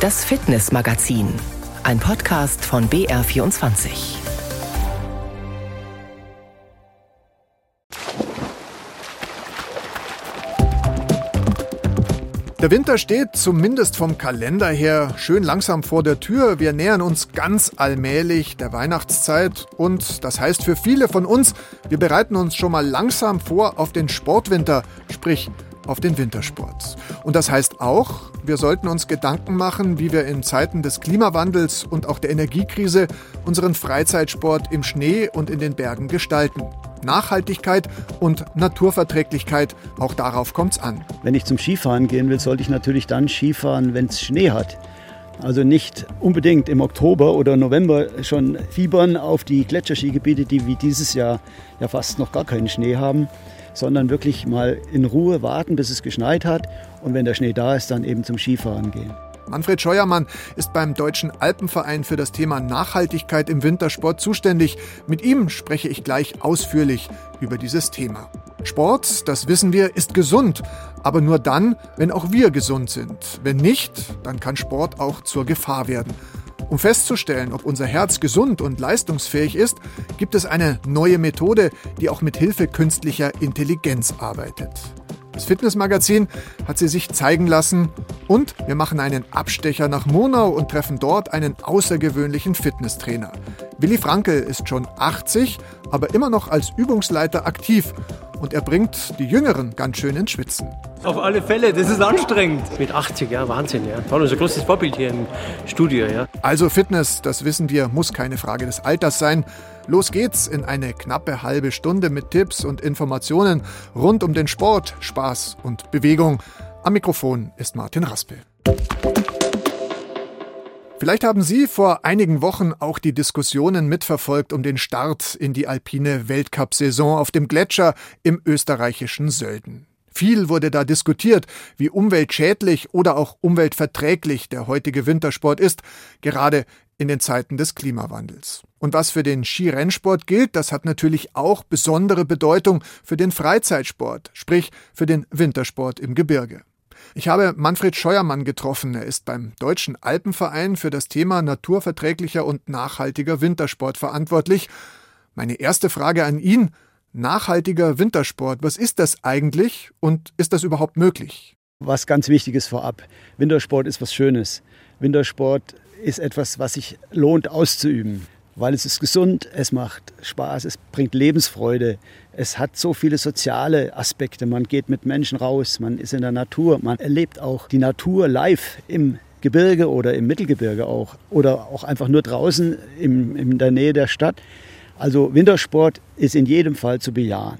Das Fitnessmagazin, ein Podcast von BR24. Der Winter steht zumindest vom Kalender her schön langsam vor der Tür. Wir nähern uns ganz allmählich der Weihnachtszeit und das heißt für viele von uns, wir bereiten uns schon mal langsam vor auf den Sportwinter, sprich auf den Wintersport. Und das heißt auch, wir sollten uns Gedanken machen, wie wir in Zeiten des Klimawandels und auch der Energiekrise unseren Freizeitsport im Schnee und in den Bergen gestalten. Nachhaltigkeit und Naturverträglichkeit, auch darauf kommt es an. Wenn ich zum Skifahren gehen will, sollte ich natürlich dann Skifahren, wenn es Schnee hat. Also nicht unbedingt im Oktober oder November schon fiebern auf die Gletscherskigebiete, die wie dieses Jahr ja fast noch gar keinen Schnee haben, sondern wirklich mal in Ruhe warten, bis es geschneit hat und wenn der Schnee da ist, dann eben zum Skifahren gehen. Manfred Scheuermann ist beim Deutschen Alpenverein für das Thema Nachhaltigkeit im Wintersport zuständig. Mit ihm spreche ich gleich ausführlich über dieses Thema. Sport, das wissen wir, ist gesund, aber nur dann, wenn auch wir gesund sind. Wenn nicht, dann kann Sport auch zur Gefahr werden. Um festzustellen, ob unser Herz gesund und leistungsfähig ist, gibt es eine neue Methode, die auch mit Hilfe künstlicher Intelligenz arbeitet. Das Fitnessmagazin hat sie sich zeigen lassen und wir machen einen Abstecher nach Murnau und treffen dort einen außergewöhnlichen Fitnesstrainer. Willi Frankel ist schon 80, aber immer noch als Übungsleiter aktiv und er bringt die Jüngeren ganz schön ins Schwitzen. Auf alle Fälle, das ist anstrengend. Mit 80, ja, Wahnsinn, ja. War unser großes Vorbild hier im Studio, ja. Also Fitness, das wissen wir, muss keine Frage des Alters sein. Los geht's in eine knappe halbe Stunde mit Tipps und Informationen rund um den Sport, Spaß und Bewegung. Am Mikrofon ist Martin Raspel. Vielleicht haben Sie vor einigen Wochen auch die Diskussionen mitverfolgt um den Start in die alpine Weltcup-Saison auf dem Gletscher im österreichischen Sölden. Viel wurde da diskutiert, wie umweltschädlich oder auch umweltverträglich der heutige Wintersport ist, gerade in den Zeiten des Klimawandels. Und was für den Skirennsport gilt, das hat natürlich auch besondere Bedeutung für den Freizeitsport, sprich für den Wintersport im Gebirge. Ich habe Manfred Scheuermann getroffen. Er ist beim Deutschen Alpenverein für das Thema naturverträglicher und nachhaltiger Wintersport verantwortlich. Meine erste Frage an ihn, Nachhaltiger Wintersport, was ist das eigentlich und ist das überhaupt möglich? Was ganz wichtig ist vorab, Wintersport ist was Schönes. Wintersport ist etwas, was sich lohnt auszuüben, weil es ist gesund, es macht Spaß, es bringt Lebensfreude, es hat so viele soziale Aspekte. Man geht mit Menschen raus, man ist in der Natur, man erlebt auch die Natur live im Gebirge oder im Mittelgebirge auch oder auch einfach nur draußen im, in der Nähe der Stadt. Also Wintersport ist in jedem Fall zu bejahen.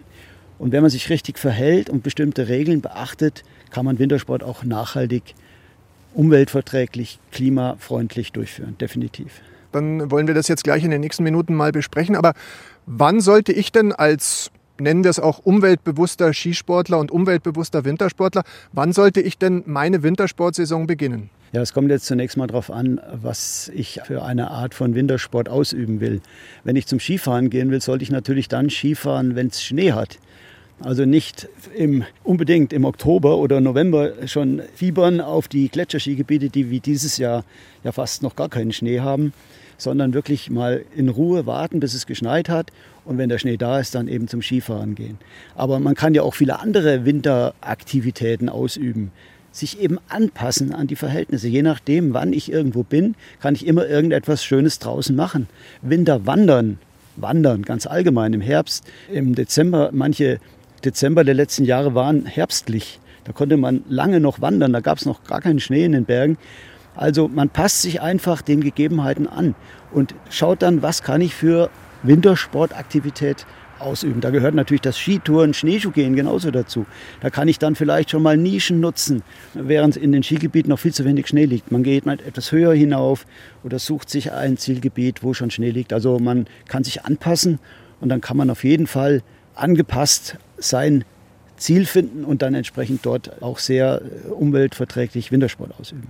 Und wenn man sich richtig verhält und bestimmte Regeln beachtet, kann man Wintersport auch nachhaltig, umweltverträglich, klimafreundlich durchführen. Definitiv. Dann wollen wir das jetzt gleich in den nächsten Minuten mal besprechen. Aber wann sollte ich denn als nennen wir es auch umweltbewusster Skisportler und umweltbewusster Wintersportler. Wann sollte ich denn meine Wintersportsaison beginnen? Ja, es kommt jetzt zunächst mal darauf an, was ich für eine Art von Wintersport ausüben will. Wenn ich zum Skifahren gehen will, sollte ich natürlich dann Skifahren, wenn es Schnee hat. Also nicht im, unbedingt im Oktober oder November schon fiebern auf die Gletscherskigebiete, die wie dieses Jahr ja fast noch gar keinen Schnee haben, sondern wirklich mal in Ruhe warten, bis es geschneit hat und wenn der Schnee da ist, dann eben zum Skifahren gehen. Aber man kann ja auch viele andere Winteraktivitäten ausüben sich eben anpassen an die Verhältnisse. Je nachdem, wann ich irgendwo bin, kann ich immer irgendetwas Schönes draußen machen. Winter wandern, wandern ganz allgemein im Herbst, im Dezember, manche Dezember der letzten Jahre waren herbstlich. Da konnte man lange noch wandern, da gab es noch gar keinen Schnee in den Bergen. Also man passt sich einfach den Gegebenheiten an und schaut dann, was kann ich für Wintersportaktivität ausüben. Da gehört natürlich das Skitouren, Schneeschuhgehen genauso dazu. Da kann ich dann vielleicht schon mal Nischen nutzen, während in den Skigebieten noch viel zu wenig Schnee liegt. Man geht mal etwas höher hinauf oder sucht sich ein Zielgebiet, wo schon Schnee liegt. Also man kann sich anpassen und dann kann man auf jeden Fall angepasst sein Ziel finden und dann entsprechend dort auch sehr umweltverträglich Wintersport ausüben.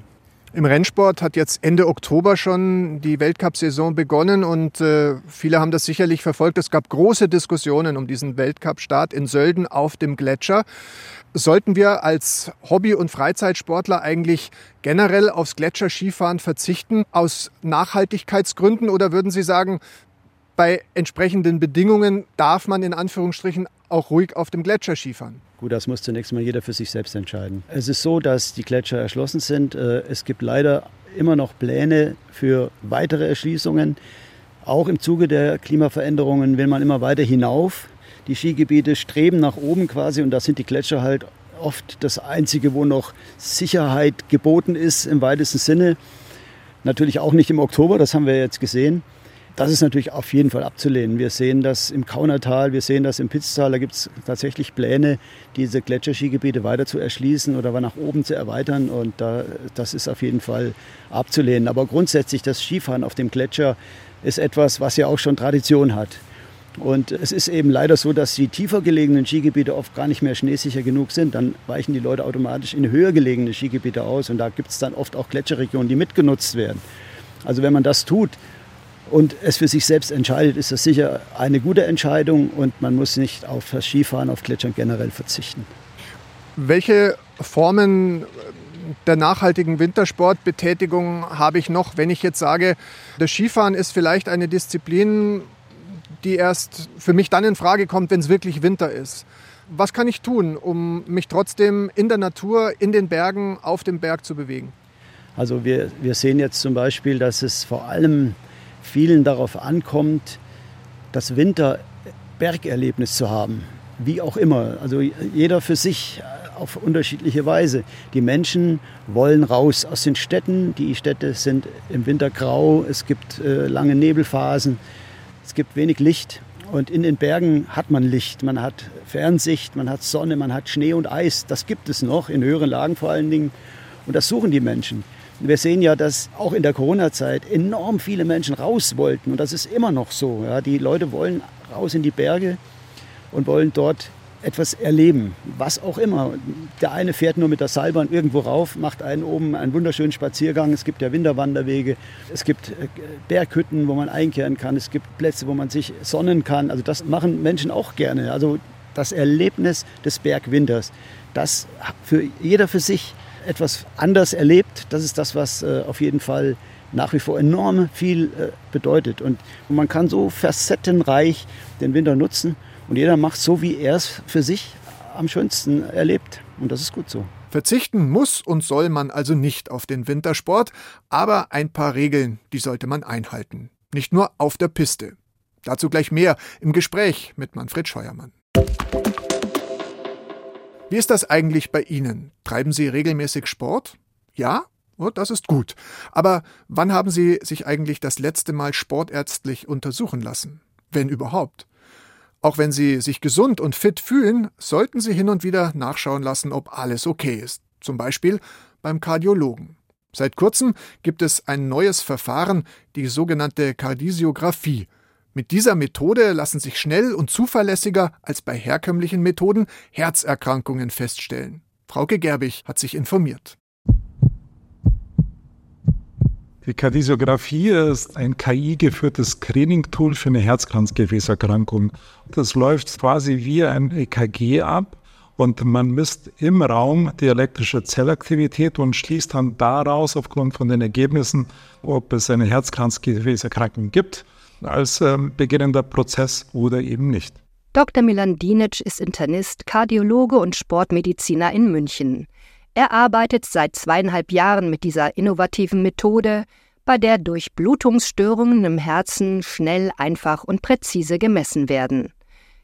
Im Rennsport hat jetzt Ende Oktober schon die Weltcup-Saison begonnen und äh, viele haben das sicherlich verfolgt. Es gab große Diskussionen um diesen Weltcup-Start in Sölden auf dem Gletscher. Sollten wir als Hobby- und Freizeitsportler eigentlich generell aufs Gletscherskifahren verzichten aus Nachhaltigkeitsgründen oder würden Sie sagen, bei entsprechenden Bedingungen darf man in Anführungsstrichen auch ruhig auf dem Gletscher Skifahren? Gut, das muss zunächst mal jeder für sich selbst entscheiden. Es ist so, dass die Gletscher erschlossen sind. Äh, es gibt leider immer noch Pläne für weitere Erschließungen. Auch im Zuge der Klimaveränderungen will man immer weiter hinauf. Die Skigebiete streben nach oben quasi und da sind die Gletscher halt oft das Einzige, wo noch Sicherheit geboten ist im weitesten Sinne. Natürlich auch nicht im Oktober, das haben wir jetzt gesehen. Das ist natürlich auf jeden Fall abzulehnen. Wir sehen das im Kaunertal, wir sehen das im Pitztal. Da gibt es tatsächlich Pläne, diese Gletscherskigebiete weiter zu erschließen oder nach oben zu erweitern. Und da, das ist auf jeden Fall abzulehnen. Aber grundsätzlich das Skifahren auf dem Gletscher ist etwas, was ja auch schon Tradition hat. Und es ist eben leider so, dass die tiefer gelegenen Skigebiete oft gar nicht mehr schneesicher genug sind. Dann weichen die Leute automatisch in höher gelegene Skigebiete aus. Und da gibt es dann oft auch Gletscherregionen, die mitgenutzt werden. Also wenn man das tut, und es für sich selbst entscheidet, ist das sicher eine gute Entscheidung und man muss nicht auf das Skifahren, auf Gletschern generell verzichten. Welche Formen der nachhaltigen Wintersportbetätigung habe ich noch, wenn ich jetzt sage, das Skifahren ist vielleicht eine Disziplin, die erst für mich dann in Frage kommt, wenn es wirklich Winter ist. Was kann ich tun, um mich trotzdem in der Natur, in den Bergen, auf dem Berg zu bewegen? Also wir, wir sehen jetzt zum Beispiel, dass es vor allem vielen darauf ankommt, das Winterbergerlebnis zu haben. Wie auch immer. Also jeder für sich auf unterschiedliche Weise. Die Menschen wollen raus aus den Städten. Die Städte sind im Winter grau. Es gibt äh, lange Nebelphasen. Es gibt wenig Licht. Und in den Bergen hat man Licht, man hat Fernsicht, man hat Sonne, man hat Schnee und Eis. Das gibt es noch, in höheren Lagen vor allen Dingen. Und das suchen die Menschen. Wir sehen ja, dass auch in der Corona-Zeit enorm viele Menschen raus wollten. Und das ist immer noch so. Ja. Die Leute wollen raus in die Berge und wollen dort etwas erleben, was auch immer. Der eine fährt nur mit der Seilbahn irgendwo rauf, macht einen oben einen wunderschönen Spaziergang. Es gibt ja Winterwanderwege, es gibt äh, Berghütten, wo man einkehren kann, es gibt Plätze, wo man sich sonnen kann. Also das machen Menschen auch gerne. Also das Erlebnis des Bergwinters, das für jeder für sich etwas anders erlebt. Das ist das, was äh, auf jeden Fall nach wie vor enorm viel äh, bedeutet. Und man kann so facettenreich den Winter nutzen und jeder macht so, wie er es für sich am schönsten erlebt. Und das ist gut so. Verzichten muss und soll man also nicht auf den Wintersport, aber ein paar Regeln, die sollte man einhalten. Nicht nur auf der Piste. Dazu gleich mehr im Gespräch mit Manfred Scheuermann. Wie ist das eigentlich bei Ihnen? Treiben Sie regelmäßig Sport? Ja? Oh, das ist gut. Aber wann haben Sie sich eigentlich das letzte Mal sportärztlich untersuchen lassen? Wenn überhaupt. Auch wenn Sie sich gesund und fit fühlen, sollten Sie hin und wieder nachschauen lassen, ob alles okay ist. Zum Beispiel beim Kardiologen. Seit kurzem gibt es ein neues Verfahren, die sogenannte Kardiographie. Mit dieser Methode lassen sich schnell und zuverlässiger als bei herkömmlichen Methoden Herzerkrankungen feststellen. Frauke Gerbig hat sich informiert. Die Kardiographie ist ein KI-geführtes Screening-Tool für eine Herzkranzgefäßerkrankung. Das läuft quasi wie ein EKG ab und man misst im Raum die elektrische Zellaktivität und schließt dann daraus aufgrund von den Ergebnissen, ob es eine Herzkranzgefäßerkrankung gibt als ähm, beginnender Prozess oder eben nicht. Dr. Milan Dinic ist Internist, Kardiologe und Sportmediziner in München. Er arbeitet seit zweieinhalb Jahren mit dieser innovativen Methode, bei der Durchblutungsstörungen im Herzen schnell, einfach und präzise gemessen werden.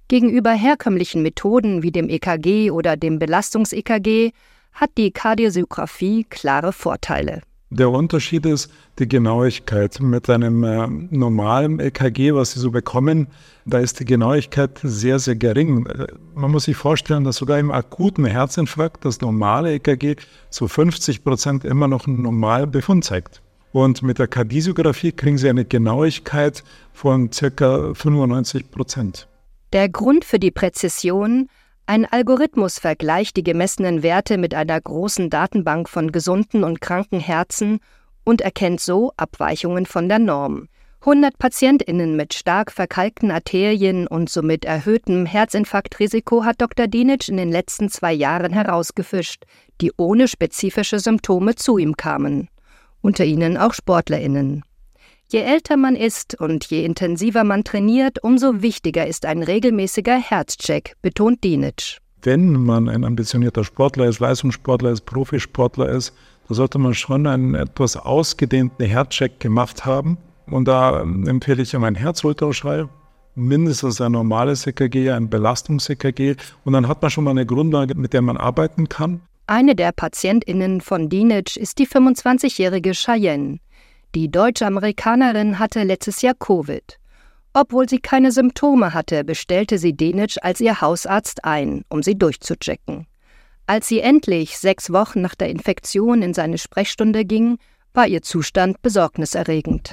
Gegenüber herkömmlichen Methoden wie dem EKG oder dem Belastungs-EKG hat die Kardiosographie klare Vorteile. Der Unterschied ist die Genauigkeit. Mit einem äh, normalen EKG, was Sie so bekommen, da ist die Genauigkeit sehr, sehr gering. Äh, man muss sich vorstellen, dass sogar im akuten Herzinfarkt das normale EKG zu 50 Prozent immer noch einen normalen Befund zeigt. Und mit der Kardiographie kriegen Sie eine Genauigkeit von circa 95 Prozent. Der Grund für die Präzision Ein Algorithmus vergleicht die gemessenen Werte mit einer großen Datenbank von gesunden und kranken Herzen und erkennt so Abweichungen von der Norm. 100 PatientInnen mit stark verkalkten Arterien und somit erhöhtem Herzinfarktrisiko hat Dr. Dinic in den letzten zwei Jahren herausgefischt, die ohne spezifische Symptome zu ihm kamen. Unter ihnen auch SportlerInnen. Je älter man ist und je intensiver man trainiert, umso wichtiger ist ein regelmäßiger Herzcheck, betont Dinic. Wenn man ein ambitionierter Sportler ist, Leistungssportler ist, Profisportler ist, da sollte man schon einen etwas ausgedehnten Herzcheck gemacht haben. Und da empfehle ich immer einen Herzultraschall, mindestens ein normales EKG, ein Belastungs-EKG. Und dann hat man schon mal eine Grundlage, mit der man arbeiten kann. Eine der PatientInnen von Dinic ist die 25-jährige Cheyenne. Die deutsche Amerikanerin hatte letztes Jahr Covid. Obwohl sie keine Symptome hatte, bestellte sie Denic als ihr Hausarzt ein, um sie durchzuchecken. Als sie endlich sechs Wochen nach der Infektion in seine Sprechstunde ging, war ihr Zustand besorgniserregend.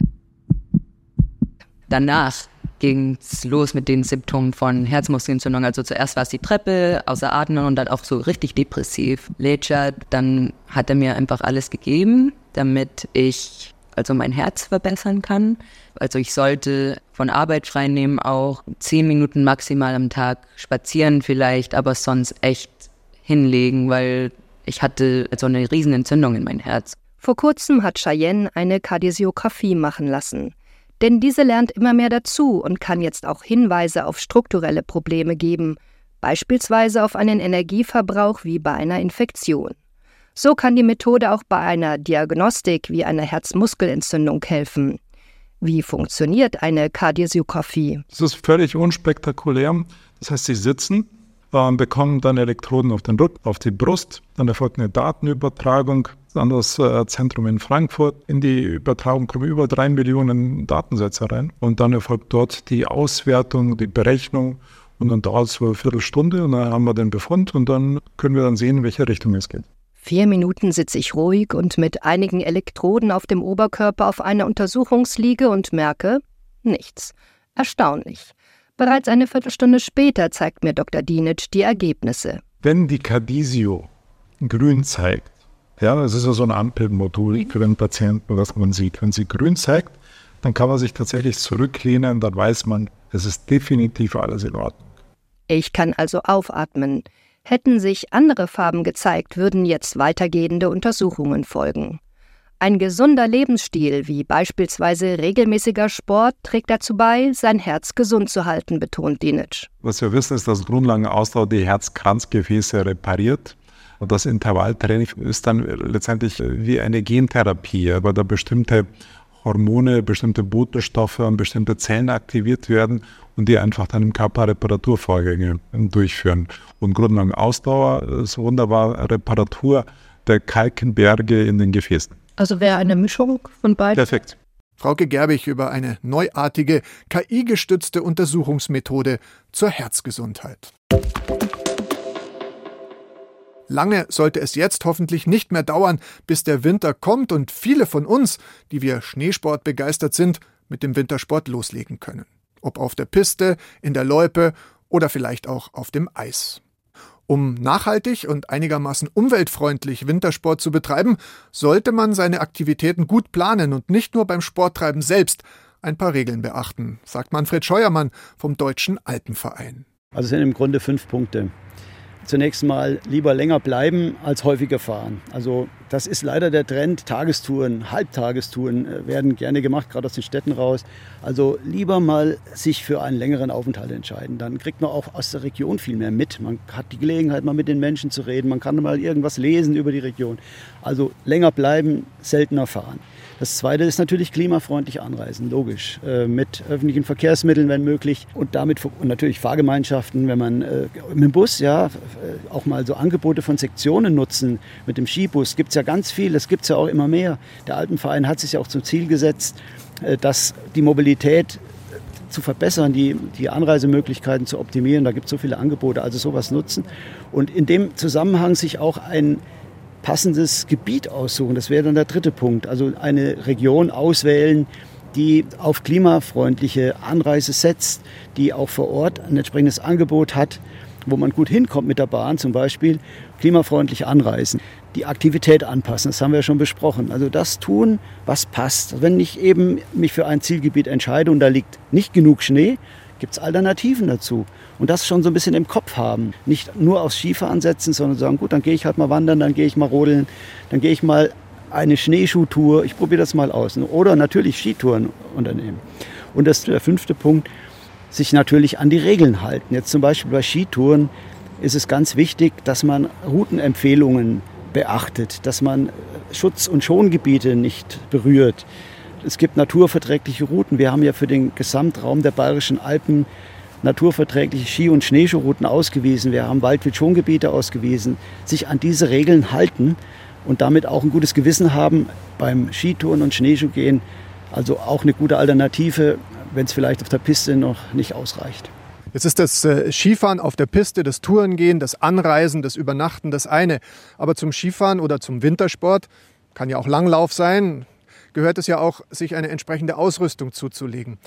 Danach ging es los mit den Symptomen von Herzmuskelentzündung. Also zuerst war es die Treppe, außer Atmen und dann auch so richtig depressiv. Later, dann hat er mir einfach alles gegeben, damit ich also mein Herz verbessern kann. Also ich sollte von Arbeit frei nehmen, auch zehn Minuten maximal am Tag spazieren vielleicht, aber sonst echt hinlegen, weil ich hatte so eine Riesenentzündung in mein Herz. Vor kurzem hat Cheyenne eine Kardiographie machen lassen. Denn diese lernt immer mehr dazu und kann jetzt auch Hinweise auf strukturelle Probleme geben, beispielsweise auf einen Energieverbrauch wie bei einer Infektion. So kann die Methode auch bei einer Diagnostik wie einer Herzmuskelentzündung helfen. Wie funktioniert eine Kardiographie? Das ist völlig unspektakulär. Das heißt, Sie sitzen, äh, bekommen dann Elektroden auf den Rücken, auf die Brust, dann erfolgt eine Datenübertragung an das äh, Zentrum in Frankfurt. In die Übertragung kommen über drei Millionen Datensätze rein und dann erfolgt dort die Auswertung, die Berechnung und dann dauert es eine Viertelstunde und dann haben wir den Befund und dann können wir dann sehen, in welche Richtung es geht. Vier Minuten sitze ich ruhig und mit einigen Elektroden auf dem Oberkörper auf einer Untersuchungsliege und merke nichts. Erstaunlich. Bereits eine Viertelstunde später zeigt mir Dr. Dienitsch die Ergebnisse. Wenn die Cardisio grün zeigt, ja, das ist ja so ein Ampelmodul für den Patienten, was man sieht. Wenn sie grün zeigt, dann kann man sich tatsächlich zurücklehnen, dann weiß man, es ist definitiv alles in Ordnung. Ich kann also aufatmen. Hätten sich andere Farben gezeigt, würden jetzt weitergehende Untersuchungen folgen. Ein gesunder Lebensstil, wie beispielsweise regelmäßiger Sport, trägt dazu bei, sein Herz gesund zu halten, betont Dinic. Was wir wissen, ist, dass Grundlagenausdauer die Herzkranzgefäße repariert. Und das Intervalltraining ist dann letztendlich wie eine Gentherapie, weil da bestimmte Hormone, bestimmte Botenstoffe und bestimmte Zellen aktiviert werden und die einfach dann im Körper Reparaturvorgänge durchführen. Und Grundlagenausdauer ist wunderbar Reparatur der Kalkenberge in den Gefäßen. Also wäre eine Mischung von beiden? Perfekt. Frauke Gerbig über eine neuartige, KI-gestützte Untersuchungsmethode zur Herzgesundheit. Lange sollte es jetzt hoffentlich nicht mehr dauern, bis der Winter kommt und viele von uns, die wir Schneesport begeistert sind, mit dem Wintersport loslegen können. Ob auf der Piste, in der Loipe oder vielleicht auch auf dem Eis. Um nachhaltig und einigermaßen umweltfreundlich Wintersport zu betreiben, sollte man seine Aktivitäten gut planen und nicht nur beim Sporttreiben selbst ein paar Regeln beachten, sagt Manfred Scheuermann vom Deutschen Alpenverein. Also es sind im Grunde fünf Punkte zunächst mal lieber länger bleiben als häufiger fahren. Also das ist leider der Trend. Tagestouren, Halbtagestouren äh, werden gerne gemacht, gerade aus den Städten raus. Also lieber mal sich für einen längeren Aufenthalt entscheiden. Dann kriegt man auch aus der Region viel mehr mit. Man hat die Gelegenheit, mal mit den Menschen zu reden. Man kann mal irgendwas lesen über die Region. Also länger bleiben, seltener fahren. Das Zweite ist natürlich klimafreundlich anreisen, logisch. Äh, mit öffentlichen Verkehrsmitteln, wenn möglich. Und damit und natürlich Fahrgemeinschaften, wenn man äh, mit dem Bus, ja, äh, auch mal so Angebote von Sektionen nutzen. Mit dem Skibus gibt es ja ganz viel, das gibt es ja auch immer mehr. Der Alpenverein hat sich ja auch zum Ziel gesetzt, äh, dass die Mobilität äh, zu verbessern, die, die Anreisemöglichkeiten zu optimieren. Da gibt es so viele Angebote, also sowas nutzen. Und in dem Zusammenhang sich auch ein passendes Gebiet aussuchen. Das wäre dann der dritte Punkt. Also eine Region auswählen, die auf klimafreundliche Anreise setzt, die auch vor Ort ein entsprechendes Angebot hat wo man gut hinkommt mit der Bahn, zum Beispiel klimafreundlich anreisen, die Aktivität anpassen, das haben wir ja schon besprochen. Also das tun, was passt. Wenn ich eben mich für ein Zielgebiet entscheide und da liegt nicht genug Schnee, gibt es Alternativen dazu. Und das schon so ein bisschen im Kopf haben. Nicht nur aufs Skifahren setzen, sondern sagen, gut, dann gehe ich halt mal wandern, dann gehe ich mal rodeln, dann gehe ich mal eine Schneeschuhtour, ich probiere das mal aus. Oder natürlich Skitouren unternehmen. Und das ist der fünfte Punkt, sich natürlich an die Regeln halten. Jetzt zum Beispiel bei Skitouren ist es ganz wichtig, dass man Routenempfehlungen beachtet, dass man Schutz- und Schongebiete nicht berührt. Es gibt naturverträgliche Routen. Wir haben ja für den Gesamtraum der Bayerischen Alpen naturverträgliche Ski- und Schneeschuhrouten ausgewiesen. Wir haben Waldwildschongebiete ausgewiesen. Sich an diese Regeln halten und damit auch ein gutes Gewissen haben beim Skitouren und Schneeschuhgehen. Also auch eine gute Alternative, wenn es vielleicht auf der Piste noch nicht ausreicht. Jetzt ist das äh, Skifahren auf der Piste, das Tourengehen, das Anreisen, das Übernachten das eine. Aber zum Skifahren oder zum Wintersport, kann ja auch Langlauf sein, gehört es ja auch, sich eine entsprechende Ausrüstung zuzulegen.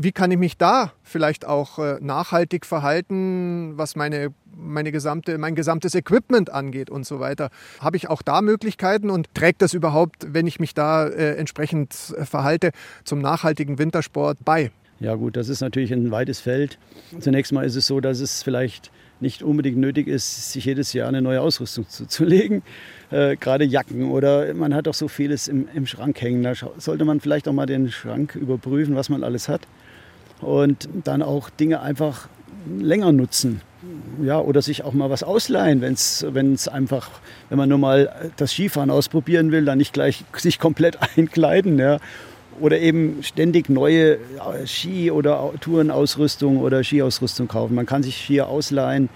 Wie kann ich mich da vielleicht auch äh, nachhaltig verhalten, was meine, meine gesamte, mein gesamtes Equipment angeht und so weiter? Habe ich auch da Möglichkeiten und trägt das überhaupt, wenn ich mich da äh, entsprechend äh, verhalte, zum nachhaltigen Wintersport bei? Ja gut, das ist natürlich ein weites Feld. Zunächst mal ist es so, dass es vielleicht nicht unbedingt nötig ist, sich jedes Jahr eine neue Ausrüstung zuzulegen. Äh, gerade Jacken oder man hat auch so vieles im, im Schrank hängen. Da sollte man vielleicht auch mal den Schrank überprüfen, was man alles hat und dann auch Dinge einfach länger nutzen. Ja, oder sich auch mal was ausleihen, wenn es einfach, wenn man nur mal das Skifahren ausprobieren will, dann nicht gleich sich komplett einkleiden. Ja. Oder eben ständig neue Ski- oder Tourenausrüstung oder Skiausrüstung kaufen. Man kann sich Skier ausleihen.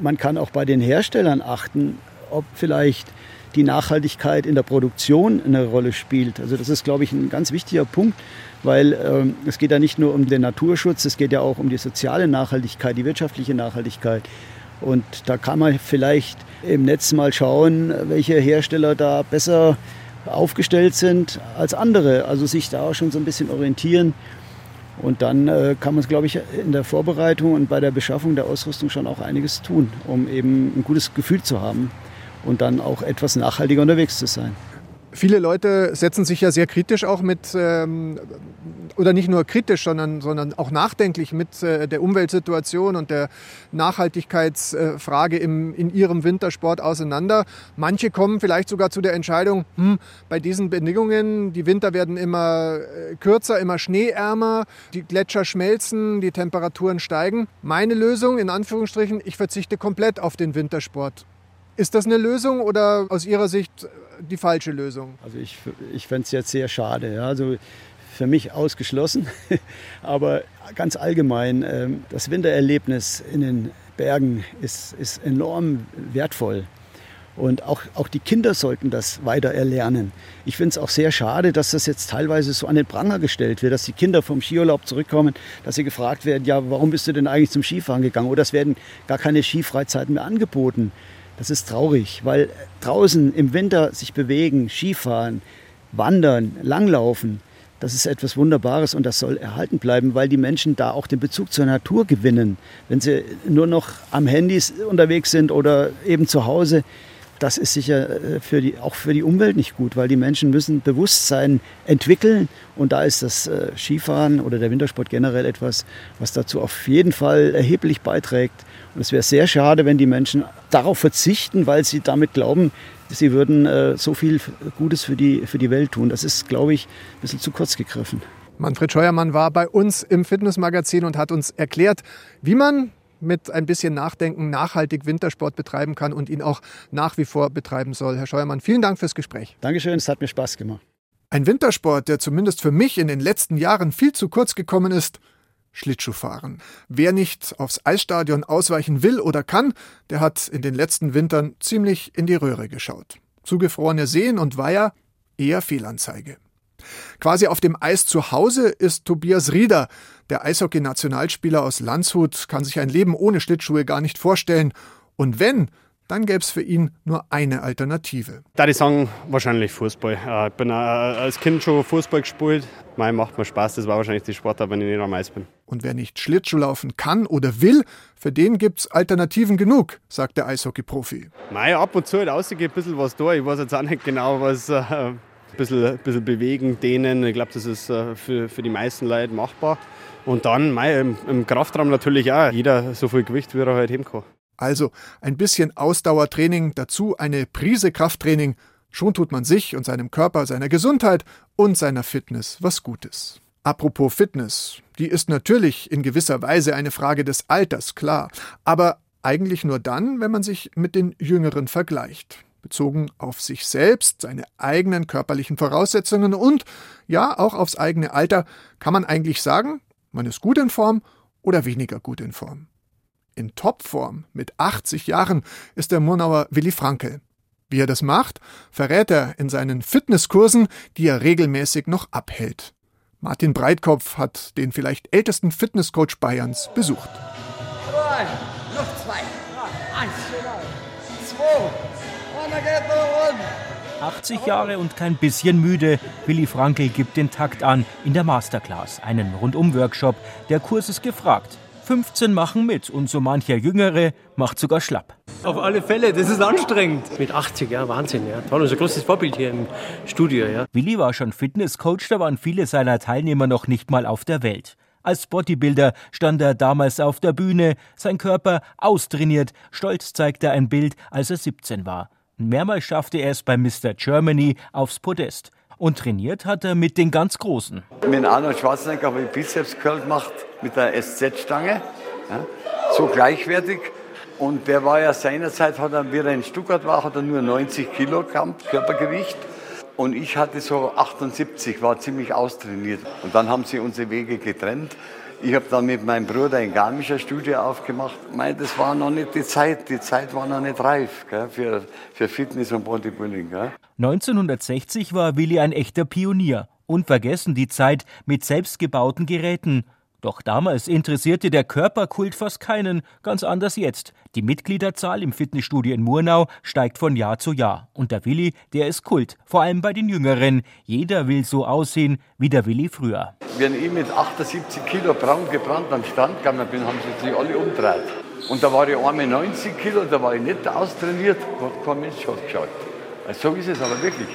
Man kann auch bei den Herstellern achten, ob vielleicht die Nachhaltigkeit in der Produktion eine Rolle spielt. Also das ist, glaube ich, ein ganz wichtiger Punkt, weil ähm, es geht ja nicht nur um den Naturschutz, es geht ja auch um die soziale Nachhaltigkeit, die wirtschaftliche Nachhaltigkeit. Und da kann man vielleicht im Netz mal schauen, welche Hersteller da besser aufgestellt sind als andere. Also sich da schon so ein bisschen orientieren. Und dann äh, kann man, glaube ich, in der Vorbereitung und bei der Beschaffung der Ausrüstung schon auch einiges tun, um eben ein gutes Gefühl zu haben und dann auch etwas nachhaltiger unterwegs zu sein. Viele Leute setzen sich ja sehr kritisch auch mit, ähm, oder nicht nur kritisch, sondern, sondern auch nachdenklich mit äh, der Umweltsituation und der Nachhaltigkeitsfrage im, in ihrem Wintersport auseinander. Manche kommen vielleicht sogar zu der Entscheidung, hm, bei diesen Bedingungen, die Winter werden immer äh, kürzer, immer schneeärmer, die Gletscher schmelzen, die Temperaturen steigen. Meine Lösung, in Anführungsstrichen, ich verzichte komplett auf den Wintersport. Ist das eine Lösung oder aus Ihrer Sicht die falsche Lösung? Also ich, ich fände es jetzt sehr schade. Ja. Also für mich ausgeschlossen. Aber ganz allgemein, ähm, das Wintererlebnis in den Bergen ist, ist enorm wertvoll. Und auch, auch die Kinder sollten das weiter erlernen. Ich finde es auch sehr schade, dass das jetzt teilweise so an den Pranger gestellt wird, dass die Kinder vom Skiurlaub zurückkommen, dass sie gefragt werden, ja, warum bist du denn eigentlich zum Skifahren gegangen? Oder es werden gar keine Skifreizeiten mehr angeboten. Das ist traurig, weil draußen im Winter sich bewegen, Skifahren, wandern, langlaufen, das ist etwas Wunderbares und das soll erhalten bleiben, weil die Menschen da auch den Bezug zur Natur gewinnen. Wenn sie nur noch am Handy unterwegs sind oder eben zu Hause, das ist sicher äh, für die, auch für die Umwelt nicht gut, weil die Menschen müssen Bewusstsein entwickeln und da ist das äh, Skifahren oder der Wintersport generell etwas, was dazu auf jeden Fall erheblich beiträgt. Und es wäre sehr schade, wenn die Menschen darauf verzichten, weil sie damit glauben, sie würden äh, so viel Gutes für die, für die Welt tun. Das ist, glaube ich, ein bisschen zu kurz gegriffen. Manfred Scheuermann war bei uns im Fitnessmagazin und hat uns erklärt, wie man mit ein bisschen Nachdenken nachhaltig Wintersport betreiben kann und ihn auch nach wie vor betreiben soll. Herr Scheuermann, vielen Dank fürs Gespräch. Dankeschön, es hat mir Spaß gemacht. Ein Wintersport, der zumindest für mich in den letzten Jahren viel zu kurz gekommen ist, Schlittschuhfahren. Wer nicht aufs Eisstadion ausweichen will oder kann, der hat in den letzten Wintern ziemlich in die Röhre geschaut. Zugefrorene Seen und Weiher eher Fehlanzeige. Quasi auf dem Eis zu Hause ist Tobias Rieder. Der Eishockey-Nationalspieler aus Landshut kann sich ein Leben ohne Schlittschuhe gar nicht vorstellen. Und wenn, dann gäbe es für ihn nur eine Alternative. Da ich sagen, wahrscheinlich Fußball. Ich bin als Kind schon Fußball gespielt. Mein macht mir Spaß, das war wahrscheinlich die Sportart, wenn ich nicht am Eis bin. Und wer nicht Schlittschuhlaufen kann oder will, für den gibt es Alternativen genug, sagt der Eishockey-Profi. Ab und zu halt rausgeht ein bisschen was da. Ich weiß jetzt auch nicht genau, was. Äh, ein bisschen, bisschen bewegen, dehnen. Ich glaube, das ist äh, für, für die meisten Leute machbar. Und dann mei, im, im Kraftraum natürlich auch. Jeder so viel Gewicht, wie er halt heben. Also ein bisschen Ausdauertraining, dazu eine Prise Krafttraining. Schon tut man sich und seinem Körper, seiner Gesundheit und seiner Fitness was Gutes. Apropos Fitness, die ist natürlich in gewisser Weise eine Frage des Alters, klar, aber eigentlich nur dann, wenn man sich mit den Jüngeren vergleicht, bezogen auf sich selbst, seine eigenen körperlichen Voraussetzungen und ja, auch aufs eigene Alter, kann man eigentlich sagen, man ist gut in Form oder weniger gut in Form. In Topform mit 80 Jahren ist der Murnauer Willi Frankel. Wie er das macht, verrät er in seinen Fitnesskursen, die er regelmäßig noch abhält. Martin Breitkopf hat den vielleicht ältesten Fitnesscoach Bayerns besucht. 80 Jahre und kein bisschen müde. Willi Frankel gibt den Takt an in der Masterclass, einen Rundum-Workshop. Der Kurs ist gefragt. 15 machen mit und so mancher Jüngere macht sogar schlapp. Auf alle Fälle, das ist anstrengend. Mit 80, ja, Wahnsinn, ja. War unser großes Vorbild hier im Studio, ja. Willi war schon Fitnesscoach, da waren viele seiner Teilnehmer noch nicht mal auf der Welt. Als Bodybuilder stand er damals auf der Bühne, sein Körper austrainiert, stolz zeigte er ein Bild, als er 17 war. Mehrmals schaffte er es bei Mr. Germany aufs Podest. Und trainiert hat er mit den ganz Großen. Mit Arnold Schwarzenegger habe ich Bizeps Curl gemacht mit der SZ-Stange. Ja, so gleichwertig. Und der war ja seinerzeit, hat er, wie er in Stuttgart war, hat er nur 90 Kilogramm Körpergewicht. Und ich hatte so 78, war ziemlich austrainiert. Und dann haben sie unsere Wege getrennt. Ich habe dann mit meinem Bruder ein Garmischer Studio aufgemacht. Mein, das war noch nicht die Zeit. Die Zeit war noch nicht reif gell, für, für Fitness und Bodybuilding. Gell. 1960 war Willi ein echter Pionier. Unvergessen die Zeit mit selbstgebauten Geräten. Doch damals interessierte der Körperkult fast keinen, ganz anders jetzt. Die Mitgliederzahl im Fitnessstudio in Murnau steigt von Jahr zu Jahr. Und der Willi, der ist Kult, vor allem bei den Jüngeren. Jeder will so aussehen wie der Willi früher. Wenn ich mit 78 Kilo braun gebrannt am Stand gegangen bin, haben sie sich alle umgedreht. Und da war ich einmal 90 Kilo, da war ich nicht austrainiert, hat kein Mensch geschaut. Also so ist es aber wirklich.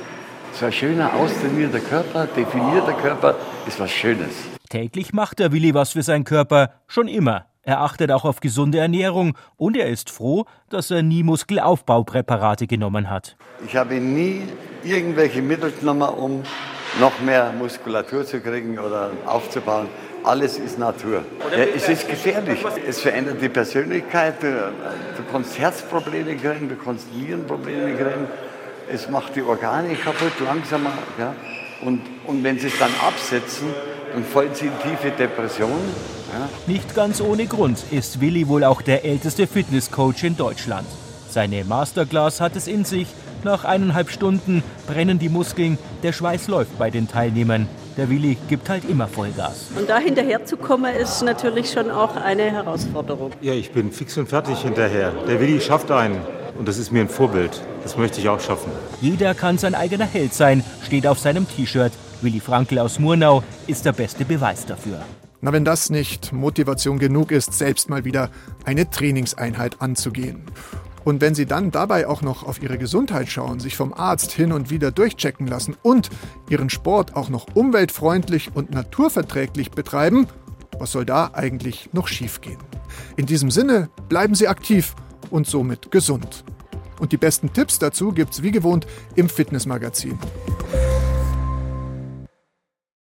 So ein schöner, austrainierter Körper, definierter Körper, ist was Schönes. Täglich macht der Willi was für seinen Körper, schon immer. Er achtet auch auf gesunde Ernährung und er ist froh, dass er nie Muskelaufbaupräparate genommen hat. Ich habe nie irgendwelche Mittel genommen, um noch mehr Muskulatur zu kriegen oder aufzubauen. Alles ist Natur. Ja, es ist gefährlich. Es verändert die Persönlichkeit. Du, du kannst Herzprobleme kriegen, du kannst Nierenprobleme kriegen. Es macht die Organe kaputt, langsamer. Ja? Und, und wenn sie es dann absetzen, dann fallen sie in tiefe Depression. Ja? Nicht ganz ohne Grund ist Willi wohl auch der älteste Fitnesscoach in Deutschland. Seine Masterclass hat es in sich. Nach eineinhalb Stunden brennen die Muskeln, der Schweiß läuft bei den Teilnehmern. Der Willi gibt halt immer Vollgas. Und da hinterher zu kommen, ist natürlich schon auch eine Herausforderung. Ja, ich bin fix und fertig hinterher. Der Willi schafft einen. Und das ist mir ein Vorbild. Das möchte ich auch schaffen. Jeder kann sein eigener Held sein, steht auf seinem T-Shirt. Willi Frankl aus Murnau ist der beste Beweis dafür. Na, wenn das nicht Motivation genug ist, selbst mal wieder eine Trainingseinheit anzugehen. Und wenn Sie dann dabei auch noch auf Ihre Gesundheit schauen, sich vom Arzt hin und wieder durchchecken lassen und Ihren Sport auch noch umweltfreundlich und naturverträglich betreiben, was soll da eigentlich noch schiefgehen? In diesem Sinne bleiben Sie aktiv und somit gesund. Und die besten Tipps dazu gibt's wie gewohnt im Fitnessmagazin.